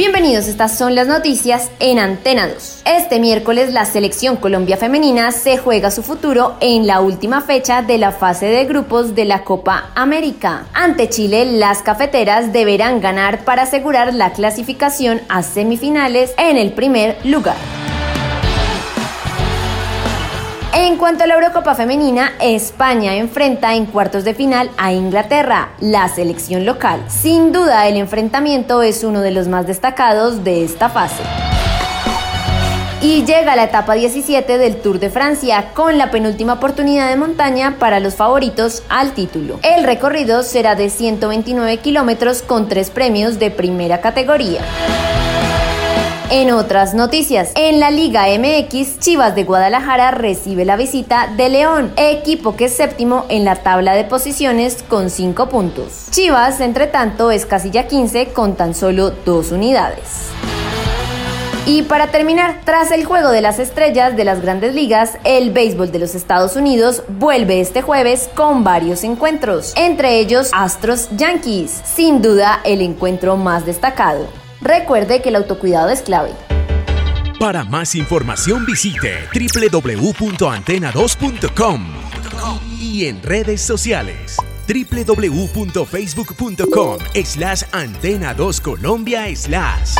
Bienvenidos, estas son las noticias en Antena 2. Este miércoles la selección Colombia femenina se juega su futuro en la última fecha de la fase de grupos de la Copa América. Ante Chile, las cafeteras deberán ganar para asegurar la clasificación a semifinales en el primer lugar. En cuanto a la Eurocopa Femenina, España enfrenta en cuartos de final a Inglaterra, la selección local. Sin duda, el enfrentamiento es uno de los más destacados de esta fase. Y llega la etapa 17 del Tour de Francia con la penúltima oportunidad de montaña para los favoritos al título. El recorrido será de 129 kilómetros con tres premios de primera categoría. En otras noticias, en la Liga MX, Chivas de Guadalajara recibe la visita de León, equipo que es séptimo en la tabla de posiciones con 5 puntos. Chivas, entre tanto, es casilla 15 con tan solo dos unidades. Y para terminar, tras el juego de las estrellas de las grandes ligas, el béisbol de los Estados Unidos vuelve este jueves con varios encuentros, entre ellos Astros Yankees, sin duda el encuentro más destacado. Recuerde que el autocuidado es clave. Para más información visite www.antena2.com y en redes sociales www.facebook.com slash antena2colombia slash.